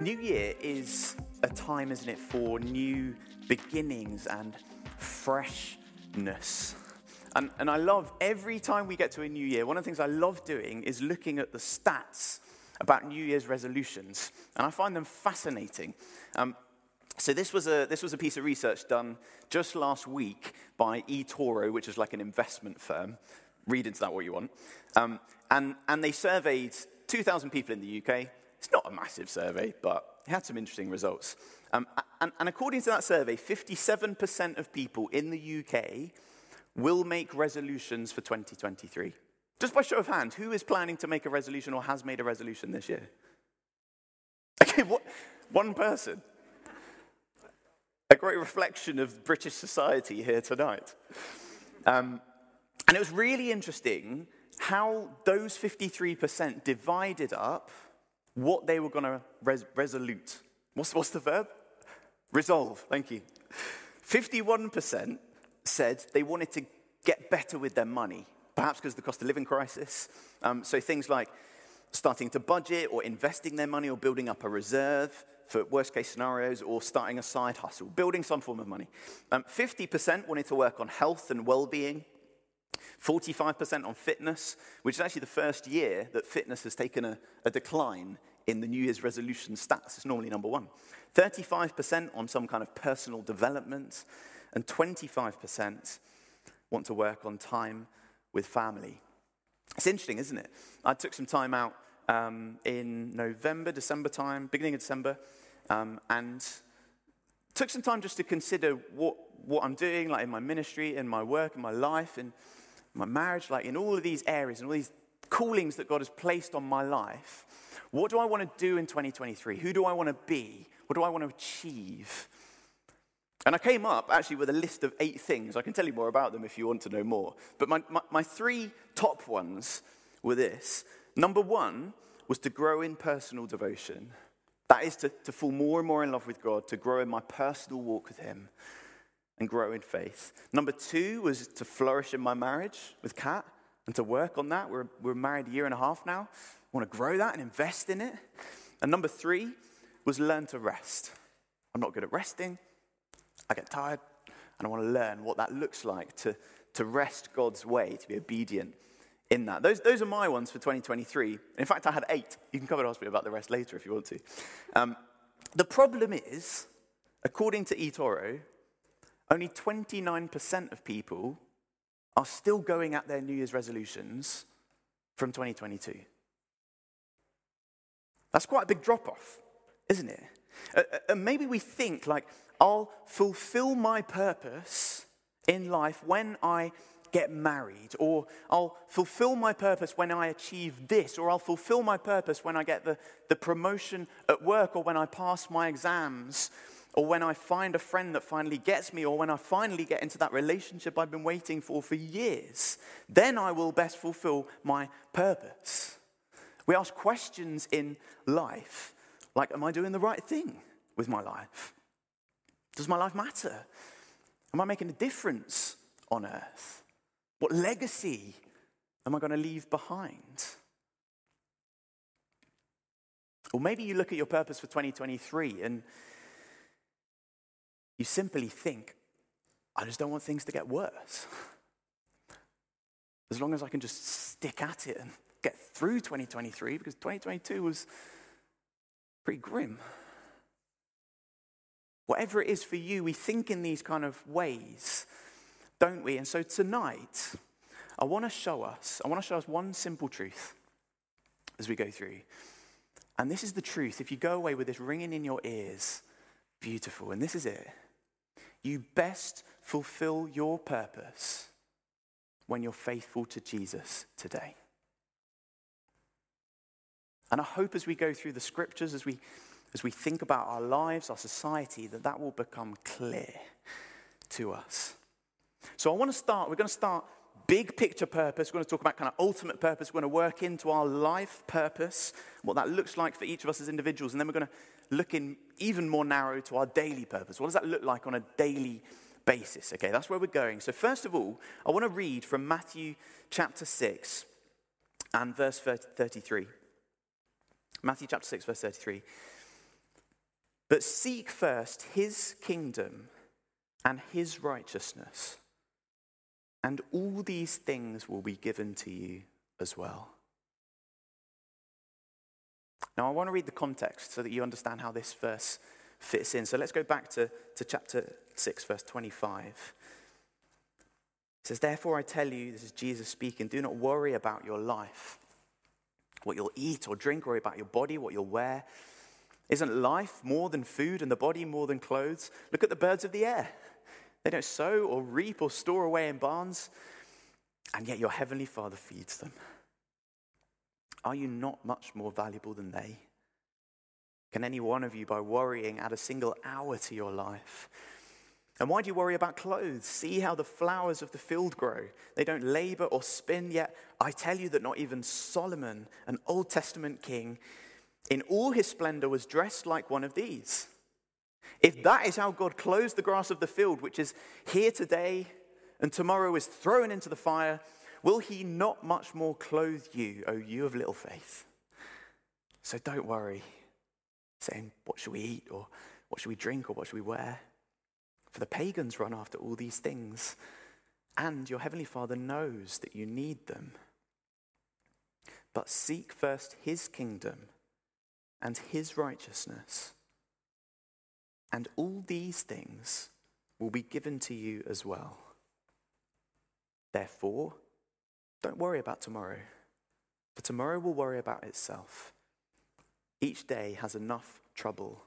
New Year is a time, isn't it, for new beginnings and freshness. And, and I love every time we get to a new year, one of the things I love doing is looking at the stats about New Year's resolutions. And I find them fascinating. Um, so this was, a, this was a piece of research done just last week by eToro, which is like an investment firm. Read into that what you want. Um, and, and they surveyed 2,000 people in the UK. It's not a massive survey, but it had some interesting results. Um, and, and according to that survey, 57% of people in the UK will make resolutions for 2023. Just by show of hands, who is planning to make a resolution or has made a resolution this year? Okay, what, one person. A great reflection of British society here tonight. Um, and it was really interesting how those 53% divided up what they were going to res- resolute. What's, what's the verb? Resolve, thank you. 51% said they wanted to get better with their money, perhaps because of the cost of living crisis. Um, so things like starting to budget or investing their money or building up a reserve for worst case scenarios or starting a side hustle, building some form of money. Um, 50% wanted to work on health and well being. 45% on fitness, which is actually the first year that fitness has taken a, a decline in the New Year's resolution stats. It's normally number one. 35% on some kind of personal development, and 25% want to work on time with family. It's interesting, isn't it? I took some time out um, in November, December time, beginning of December, um, and took some time just to consider what, what I'm doing, like in my ministry, in my work, in my life, in my marriage, like in all of these areas and all these callings that God has placed on my life. What do I want to do in 2023? Who do I want to be? What do I want to achieve? And I came up actually with a list of eight things. I can tell you more about them if you want to know more. But my, my, my three top ones were this. Number one was to grow in personal devotion. That is to, to fall more and more in love with God, to grow in my personal walk with Him and grow in faith. Number two was to flourish in my marriage with Kat and to work on that. We're, we're married a year and a half now. I want to grow that and invest in it. And number three was learn to rest. I'm not good at resting. I get tired, and I want to learn what that looks like to, to rest God's way, to be obedient in that. Those, those are my ones for 2023. In fact, I had eight. You can come and ask me about the rest later if you want to. Um, the problem is, according to eToro, only 29% of people are still going at their New Year's resolutions from 2022. That's quite a big drop off, isn't it? And maybe we think, like, I'll fulfill my purpose in life when I get married, or I'll fulfill my purpose when I achieve this, or I'll fulfill my purpose when I get the, the promotion at work, or when I pass my exams, or when I find a friend that finally gets me, or when I finally get into that relationship I've been waiting for for years. Then I will best fulfill my purpose. We ask questions in life like, Am I doing the right thing with my life? Does my life matter? Am I making a difference on earth? What legacy am I going to leave behind? Or maybe you look at your purpose for 2023 and you simply think, I just don't want things to get worse. As long as I can just stick at it and get through 2023, because 2022 was pretty grim. Whatever it is for you, we think in these kind of ways, don't we? And so tonight, I want to show us, I want to show us one simple truth as we go through. And this is the truth. If you go away with this ringing in your ears, beautiful. And this is it. You best fulfill your purpose when you're faithful to Jesus today. And I hope as we go through the scriptures, as we as we think about our lives, our society, that that will become clear to us. So I want to start, we're going to start big picture purpose. We're going to talk about kind of ultimate purpose. We're going to work into our life purpose, what that looks like for each of us as individuals. And then we're going to look in even more narrow to our daily purpose. What does that look like on a daily basis. Okay, that's where we're going. So, first of all, I want to read from Matthew chapter 6 and verse 33. Matthew chapter 6, verse 33. But seek first his kingdom and his righteousness, and all these things will be given to you as well. Now, I want to read the context so that you understand how this verse fits in. So let's go back to, to chapter 6, verse 25. It says, Therefore I tell you, this is Jesus speaking, do not worry about your life, what you'll eat or drink, or about your body, what you'll wear. Isn't life more than food and the body more than clothes? Look at the birds of the air. They don't sow or reap or store away in barns, and yet your heavenly Father feeds them. Are you not much more valuable than they? Can any one of you, by worrying, add a single hour to your life? And why do you worry about clothes? See how the flowers of the field grow. They don't labor or spin, yet I tell you that not even Solomon, an Old Testament king, in all his splendor was dressed like one of these. If that is how God clothes the grass of the field, which is here today and tomorrow is thrown into the fire, will he not much more clothe you, O you of little faith? So don't worry, saying, What shall we eat? or What shall we drink? or What shall we wear? For the pagans run after all these things, and your heavenly Father knows that you need them. But seek first his kingdom and his righteousness, and all these things will be given to you as well. Therefore, don't worry about tomorrow, for tomorrow will worry about itself. Each day has enough trouble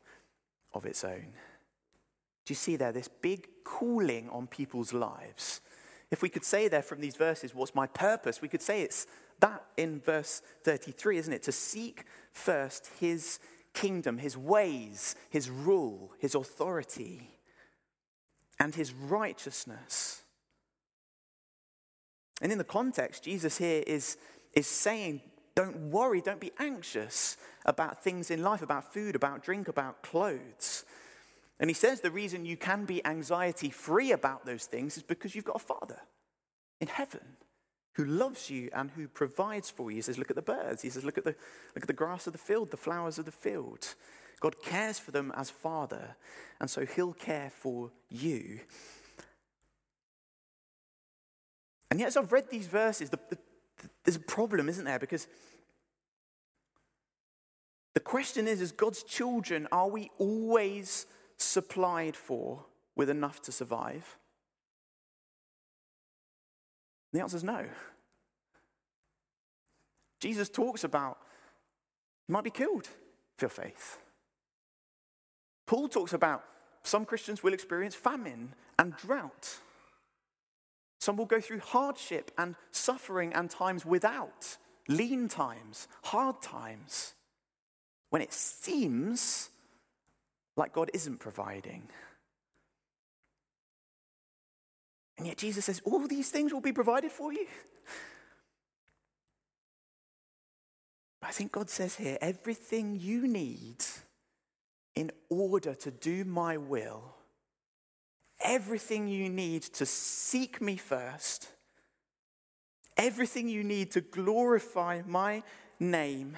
of its own. Do you see there this big calling on people's lives? If we could say there from these verses, what's my purpose? We could say it's that in verse 33, isn't it? To seek first his kingdom, his ways, his rule, his authority, and his righteousness. And in the context, Jesus here is, is saying, don't worry, don't be anxious about things in life, about food, about drink, about clothes. And he says the reason you can be anxiety free about those things is because you've got a father in heaven who loves you and who provides for you. He says, Look at the birds. He says, Look at the, look at the grass of the field, the flowers of the field. God cares for them as father, and so he'll care for you. And yet, as I've read these verses, the, the, the, there's a problem, isn't there? Because the question is, as God's children, are we always supplied for with enough to survive? The answer is no. Jesus talks about you might be killed for your faith. Paul talks about some Christians will experience famine and drought. Some will go through hardship and suffering and times without, lean times, hard times, when it seems like God isn't providing. And yet Jesus says, All these things will be provided for you. I think God says here, everything you need in order to do my will, everything you need to seek me first, everything you need to glorify my name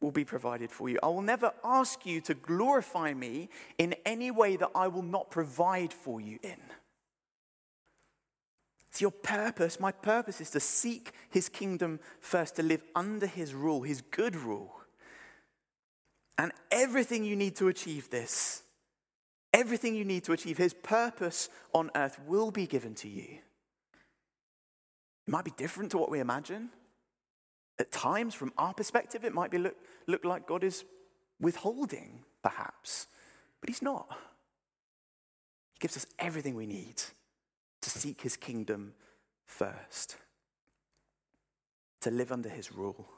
will be provided for you. I will never ask you to glorify me in any way that I will not provide for you in. It's your purpose. My purpose is to seek his kingdom first, to live under his rule, his good rule. And everything you need to achieve this, everything you need to achieve his purpose on earth will be given to you. It might be different to what we imagine. At times, from our perspective, it might be look, look like God is withholding, perhaps, but He's not. He gives us everything we need to seek His kingdom first, to live under His rule.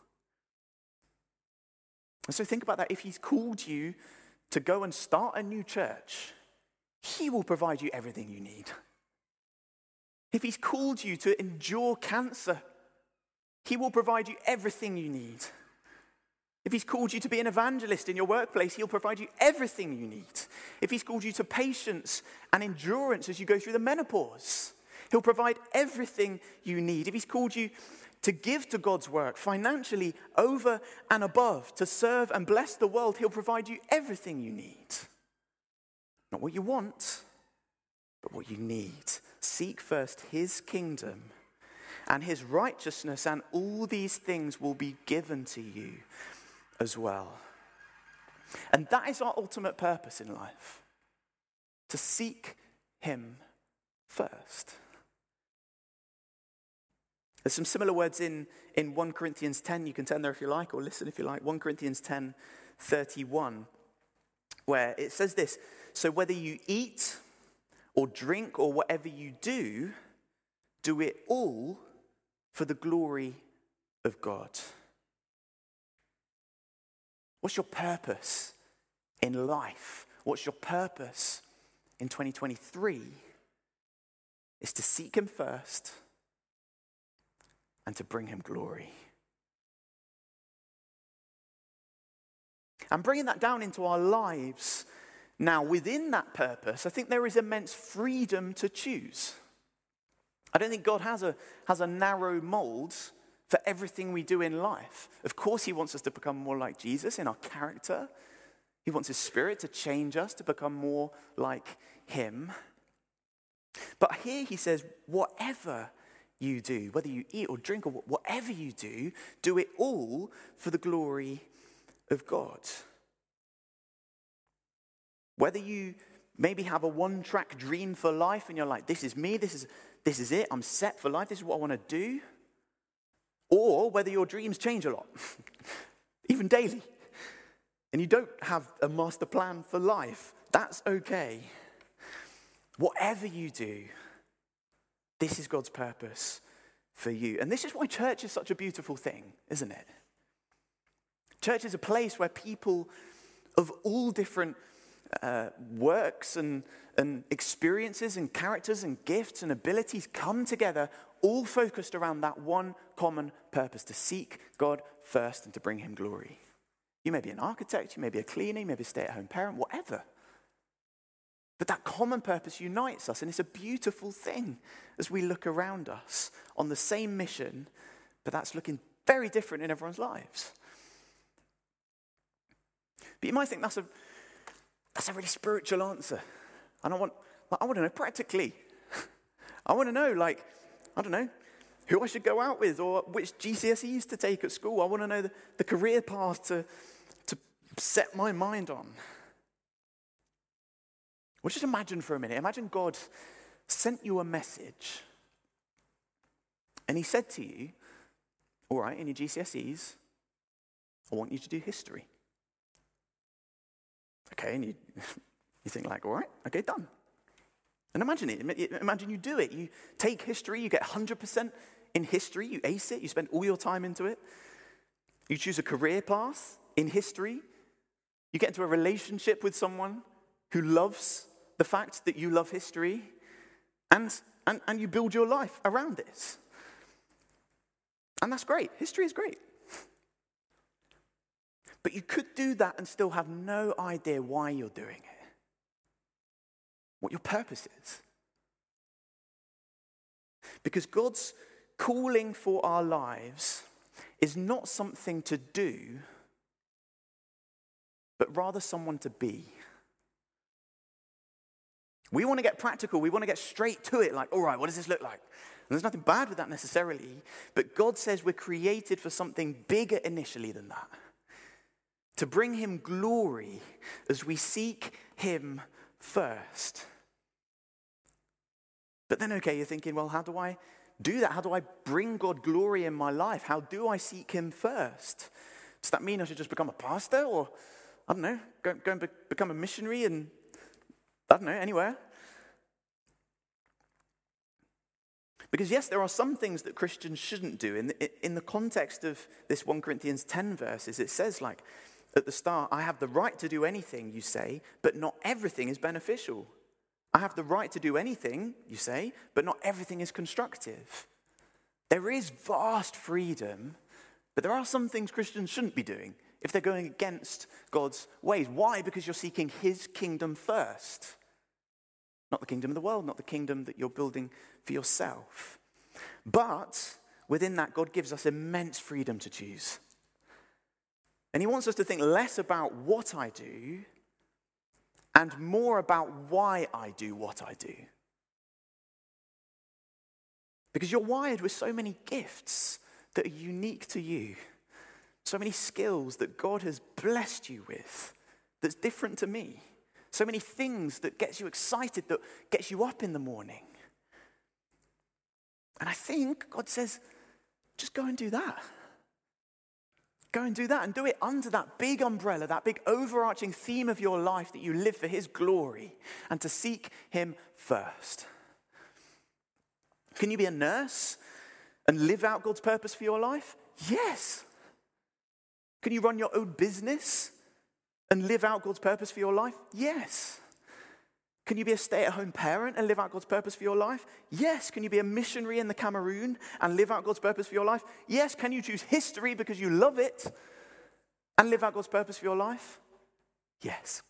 And so think about that. If He's called you to go and start a new church, He will provide you everything you need. If He's called you to endure cancer, he will provide you everything you need. If He's called you to be an evangelist in your workplace, He'll provide you everything you need. If He's called you to patience and endurance as you go through the menopause, He'll provide everything you need. If He's called you to give to God's work financially over and above, to serve and bless the world, He'll provide you everything you need. Not what you want, but what you need. Seek first His kingdom and His righteousness, and all these things will be given to you as well. And that is our ultimate purpose in life to seek Him first. There's some similar words in, in 1 Corinthians 10. You can turn there if you like, or listen if you like. 1 Corinthians 10 31, where it says this So whether you eat or drink or whatever you do, do it all for the glory of God. What's your purpose in life? What's your purpose in 2023? Is to seek Him first and to bring him glory. And bringing that down into our lives now, within that purpose, I think there is immense freedom to choose. I don't think God has a, has a narrow mold for everything we do in life. Of course, He wants us to become more like Jesus in our character. He wants His Spirit to change us to become more like Him. But here He says, whatever you do, whether you eat or drink or whatever you do, do it all for the glory of God. Whether you maybe have a one track dream for life and you're like, this is me, this is, this is it, I'm set for life, this is what I want to do. Or whether your dreams change a lot, even daily, and you don't have a master plan for life, that's okay. Whatever you do, this is God's purpose for you. And this is why church is such a beautiful thing, isn't it? Church is a place where people of all different uh, works and, and experiences and characters and gifts and abilities come together, all focused around that one common purpose to seek God first and to bring Him glory. You may be an architect, you may be a cleaner, you may be a stay at home parent, whatever. But that common purpose unites us, and it's a beautiful thing as we look around us on the same mission, but that's looking very different in everyone's lives. But you might think that's a, that's a really spiritual answer. And I want, I want to know practically. I want to know, like, I don't know, who I should go out with or which GCSEs to take at school. I want to know the, the career path to, to set my mind on. Well, just imagine for a minute. Imagine God sent you a message and he said to you, All right, in your GCSEs, I want you to do history. Okay, and you, you think, like, All right, okay, done. And imagine it. Imagine you do it. You take history, you get 100% in history, you ace it, you spend all your time into it. You choose a career path in history. You get into a relationship with someone who loves the fact that you love history, and, and, and you build your life around this. And that's great. History is great. But you could do that and still have no idea why you're doing it, what your purpose is. Because God's calling for our lives is not something to do, but rather someone to be. We want to get practical. We want to get straight to it. Like, all right, what does this look like? And there's nothing bad with that necessarily. But God says we're created for something bigger initially than that. To bring Him glory as we seek Him first. But then, okay, you're thinking, well, how do I do that? How do I bring God glory in my life? How do I seek Him first? Does that mean I should just become a pastor or, I don't know, go, go and be, become a missionary and I don't know, anywhere. Because, yes, there are some things that Christians shouldn't do. In the, in the context of this 1 Corinthians 10 verses, it says, like, at the start, I have the right to do anything, you say, but not everything is beneficial. I have the right to do anything, you say, but not everything is constructive. There is vast freedom, but there are some things Christians shouldn't be doing if they're going against God's ways. Why? Because you're seeking His kingdom first. Not the kingdom of the world, not the kingdom that you're building for yourself. But within that, God gives us immense freedom to choose. And He wants us to think less about what I do and more about why I do what I do. Because you're wired with so many gifts that are unique to you, so many skills that God has blessed you with that's different to me, so many things that gets you excited, that gets you up in the morning. And I think God says, just go and do that. Go and do that and do it under that big umbrella, that big overarching theme of your life that you live for His glory and to seek Him first. Can you be a nurse and live out God's purpose for your life? Yes. Can you run your own business and live out God's purpose for your life? Yes. Can you be a stay at home parent and live out God's purpose for your life? Yes. Can you be a missionary in the Cameroon and live out God's purpose for your life? Yes. Can you choose history because you love it and live out God's purpose for your life? Yes.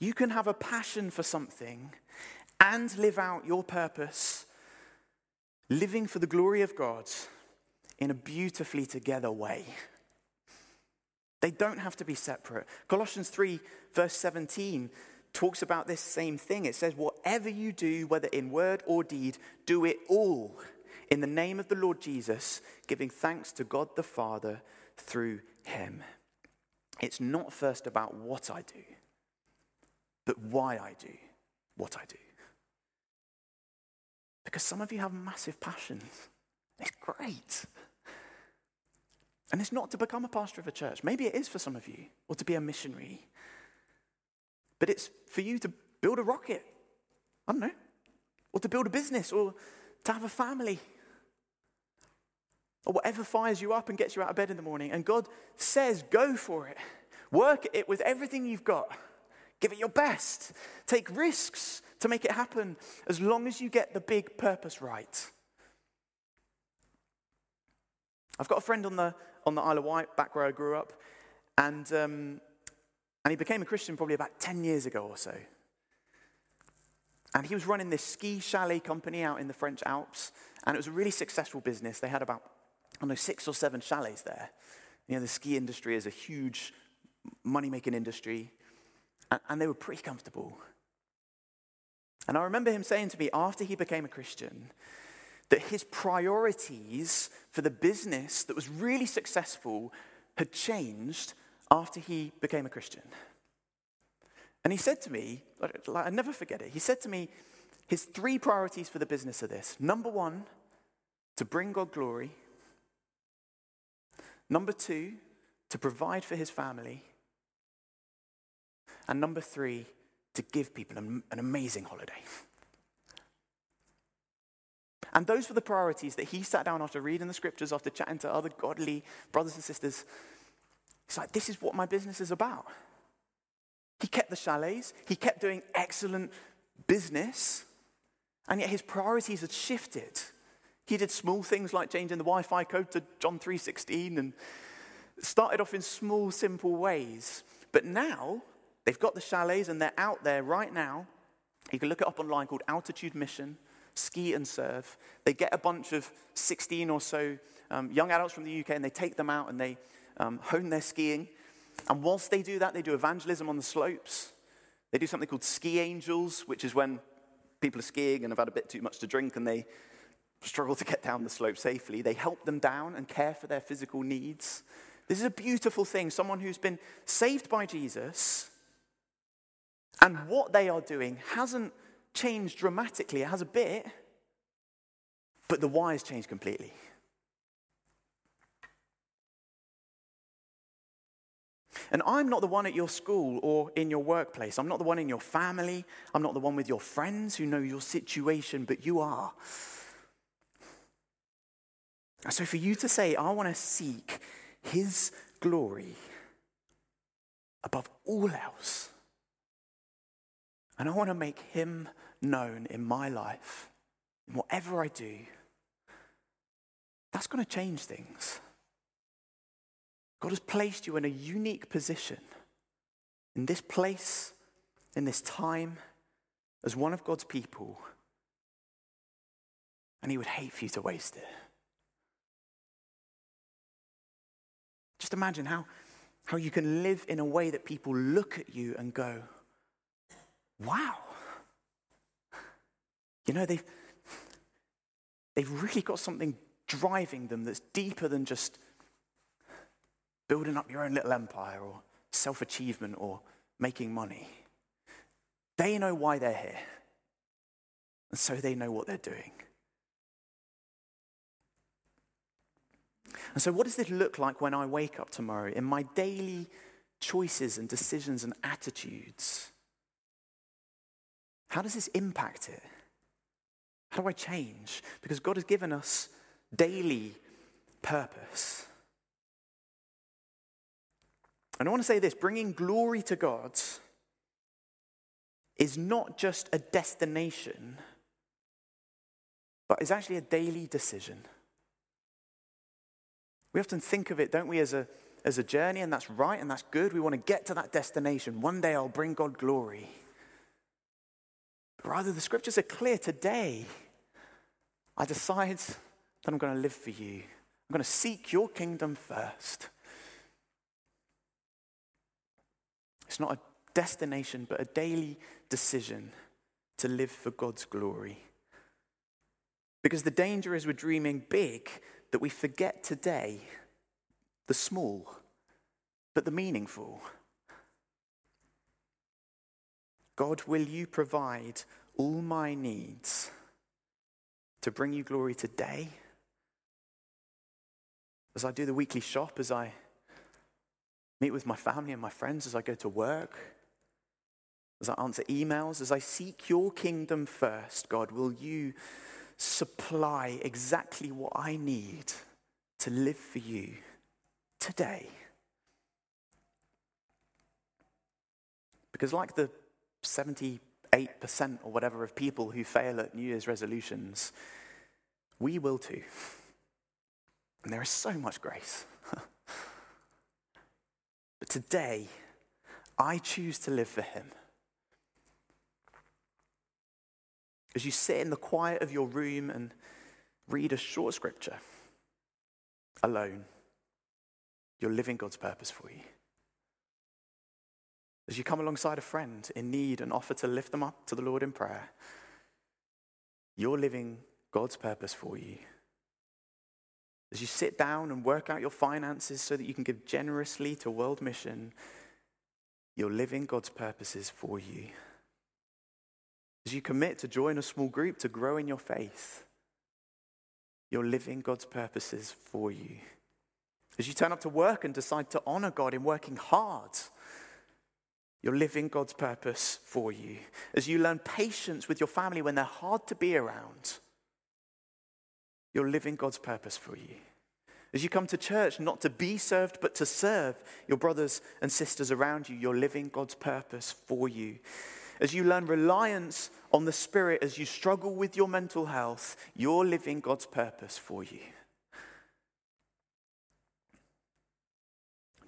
You can have a passion for something and live out your purpose, living for the glory of God in a beautifully together way. They don't have to be separate. Colossians 3, verse 17, talks about this same thing. It says, Whatever you do, whether in word or deed, do it all in the name of the Lord Jesus, giving thanks to God the Father through him. It's not first about what I do, but why I do what I do. Because some of you have massive passions. It's great. And it's not to become a pastor of a church. Maybe it is for some of you, or to be a missionary. But it's for you to build a rocket. I don't know. Or to build a business, or to have a family. Or whatever fires you up and gets you out of bed in the morning. And God says, go for it. Work it with everything you've got. Give it your best. Take risks to make it happen as long as you get the big purpose right. I've got a friend on the, on the Isle of Wight, back where I grew up, and, um, and he became a Christian probably about 10 years ago or so. And he was running this ski chalet company out in the French Alps, and it was a really successful business. They had about, I don't know, six or seven chalets there. You know, the ski industry is a huge money making industry, and, and they were pretty comfortable. And I remember him saying to me after he became a Christian that his priorities for the business that was really successful had changed after he became a Christian. And he said to me, I never forget it, he said to me, his three priorities for the business are this number one, to bring God glory. Number two, to provide for his family. And number three, to give people an, amazing holiday. And those were the priorities that he sat down after reading the scriptures, after chatting to other godly brothers and sisters. He's like, this is what my business is about. He kept the chalets, he kept doing excellent business, and yet his priorities had shifted. He did small things like changing the Wi-Fi code to John 3:16 and started off in small simple ways. But now They've got the chalets and they're out there right now. You can look it up online called Altitude Mission, Ski and surf. They get a bunch of 16 or so um, young adults from the UK and they take them out and they um, hone their skiing. And whilst they do that, they do evangelism on the slopes. They do something called Ski Angels, which is when people are skiing and have had a bit too much to drink and they struggle to get down the slope safely. They help them down and care for their physical needs. This is a beautiful thing. Someone who's been saved by Jesus and what they are doing hasn't changed dramatically, it has a bit, but the why has changed completely. And I'm not the one at your school or in your workplace. I'm not the one in your family. I'm not the one with your friends who know your situation, but you are. So for you to say, I want to seek his glory above all else, and I want to make him known in my life, in whatever I do. That's going to change things. God has placed you in a unique position in this place, in this time, as one of God's people, and He would hate for you to waste it. Just imagine how, how you can live in a way that people look at you and go, wow. You know, they've, they've really got something driving them that's deeper than just building up your own little empire or self achievement or making money. They know why they're here, and so they know what they're doing. And so, what does this look like when I wake up tomorrow in my daily choices and decisions and attitudes? How does this impact it? How do I change? Because God has given us daily purpose. And I want to say this bringing glory to God is not just a destination, but is actually a daily decision. We often think of it, don't we, as a, as a journey, and that's right and that's good. We want to get to that destination. One day I'll bring God glory. But rather, the scriptures are clear. Today, I decide that I'm going to live for you. I'm going to seek your kingdom first. It's not a destination, but a daily decision to live for God's glory. Because the danger is we're dreaming big that we forget today the small, but the meaningful. God, will you provide all my needs to bring you glory today? As I do the weekly shop, as I meet with my family and my friends, as I go to work, as I answer emails, as I seek your kingdom first, God, will you supply exactly what I need to live for you today. Because, like the 78% or whatever of people who fail at New Year's resolutions, we will too. And there is so much grace. but today, I choose to live for Him. As you sit in the quiet of your room and read a short scripture alone, you're living God's purpose for you. As you come alongside a friend in need and offer to lift them up to the Lord in prayer, you're living God's purpose for you. As you sit down and work out your finances so that you can give generously to world mission, you're living God's purposes for you. As you commit to join a small group to grow in your faith, you're living God's purposes for you. As you turn up to work and decide to honor God in working hard, you're living God's purpose for you. As you learn patience with your family when they're hard to be around, you're living God's purpose for you. As you come to church, not to be served, but to serve your brothers and sisters around you, you're living God's purpose for you. As you learn reliance on the Spirit, as you struggle with your mental health, you're living God's purpose for you.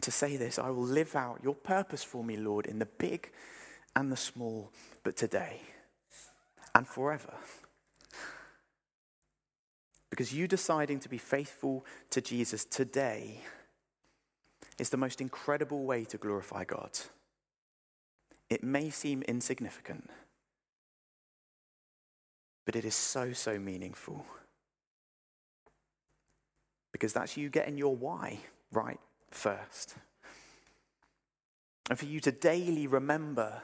To say this, I will live out your purpose for me, Lord, in the big and the small, but today and forever. Because you deciding to be faithful to Jesus today is the most incredible way to glorify God. It may seem insignificant, but it is so, so meaningful. Because that's you getting your why right first. And for you to daily remember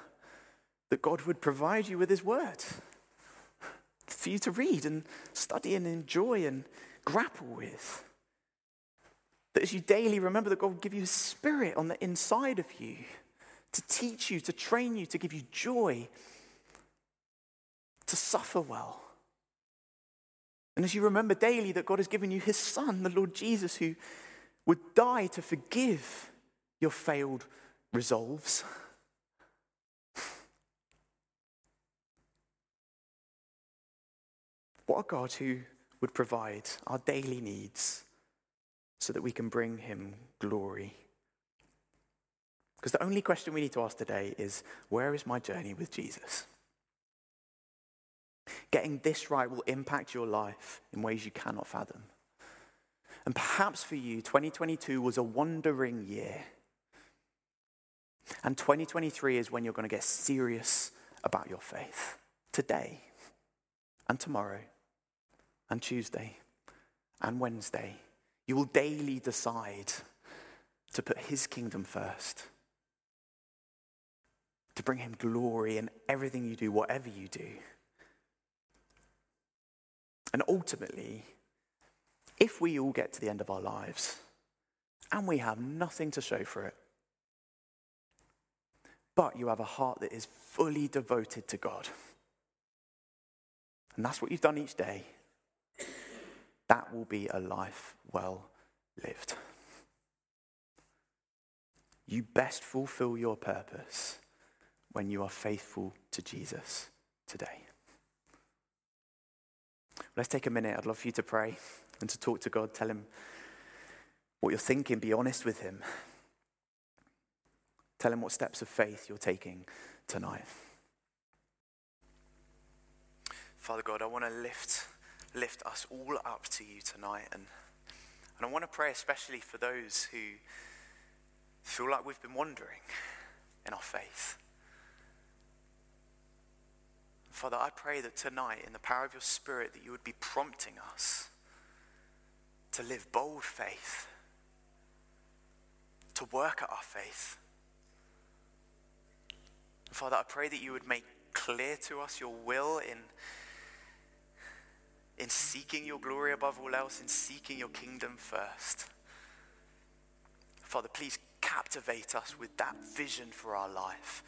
that God would provide you with His Word for you to read and study and enjoy and grapple with. That as you daily remember that God will give you His Spirit on the inside of you to teach you, to train you, to give you joy, to suffer well. And as you remember daily that God has given you his Son, the Lord Jesus, who would die to forgive your failed resolves. What a God who would provide our daily needs so that we can bring him glory. Because the only question we need to ask today is where is my journey with Jesus? Getting this right will impact your life in ways you cannot fathom. And perhaps for you, 2022 was a wandering year. And 2023 is when you're going to get serious about your faith. Today, and tomorrow, and Tuesday, and Wednesday. You will daily decide to put His kingdom first, to bring Him glory in everything you do, whatever you do. And ultimately, if we all get to the end of our lives and we have nothing to show for it, but you have a heart that is fully devoted to God, and that's what you've done each day, that will be a life well lived. You best fulfill your purpose when you are faithful to Jesus today. Let's take a minute. I'd love for you to pray and to talk to God. Tell Him what you're thinking. Be honest with Him. Tell Him what steps of faith you're taking tonight. Father God, I want to lift, lift us all up to you tonight. And, and I want to pray especially for those who feel like we've been wandering in our faith. Father, I pray that tonight, in the power of your Spirit, that you would be prompting us to live bold faith, to work at our faith. Father, I pray that you would make clear to us your will in, in seeking your glory above all else, in seeking your kingdom first. Father, please captivate us with that vision for our life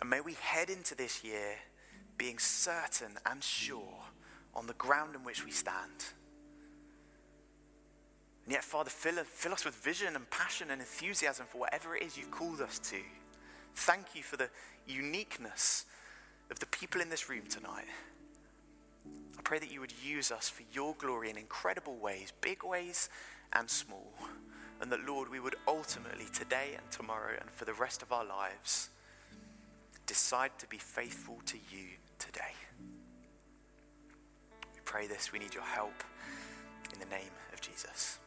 and may we head into this year being certain and sure on the ground in which we stand. And yet, Father, fill, fill us with vision and passion and enthusiasm for whatever it is you've called us to. Thank you for the uniqueness of the people in this room tonight. I pray that you would use us for your glory in incredible ways, big ways and small. And that, Lord, we would ultimately, today and tomorrow and for the rest of our lives, decide to be faithful to you today. We pray this. We need your help in the name of Jesus.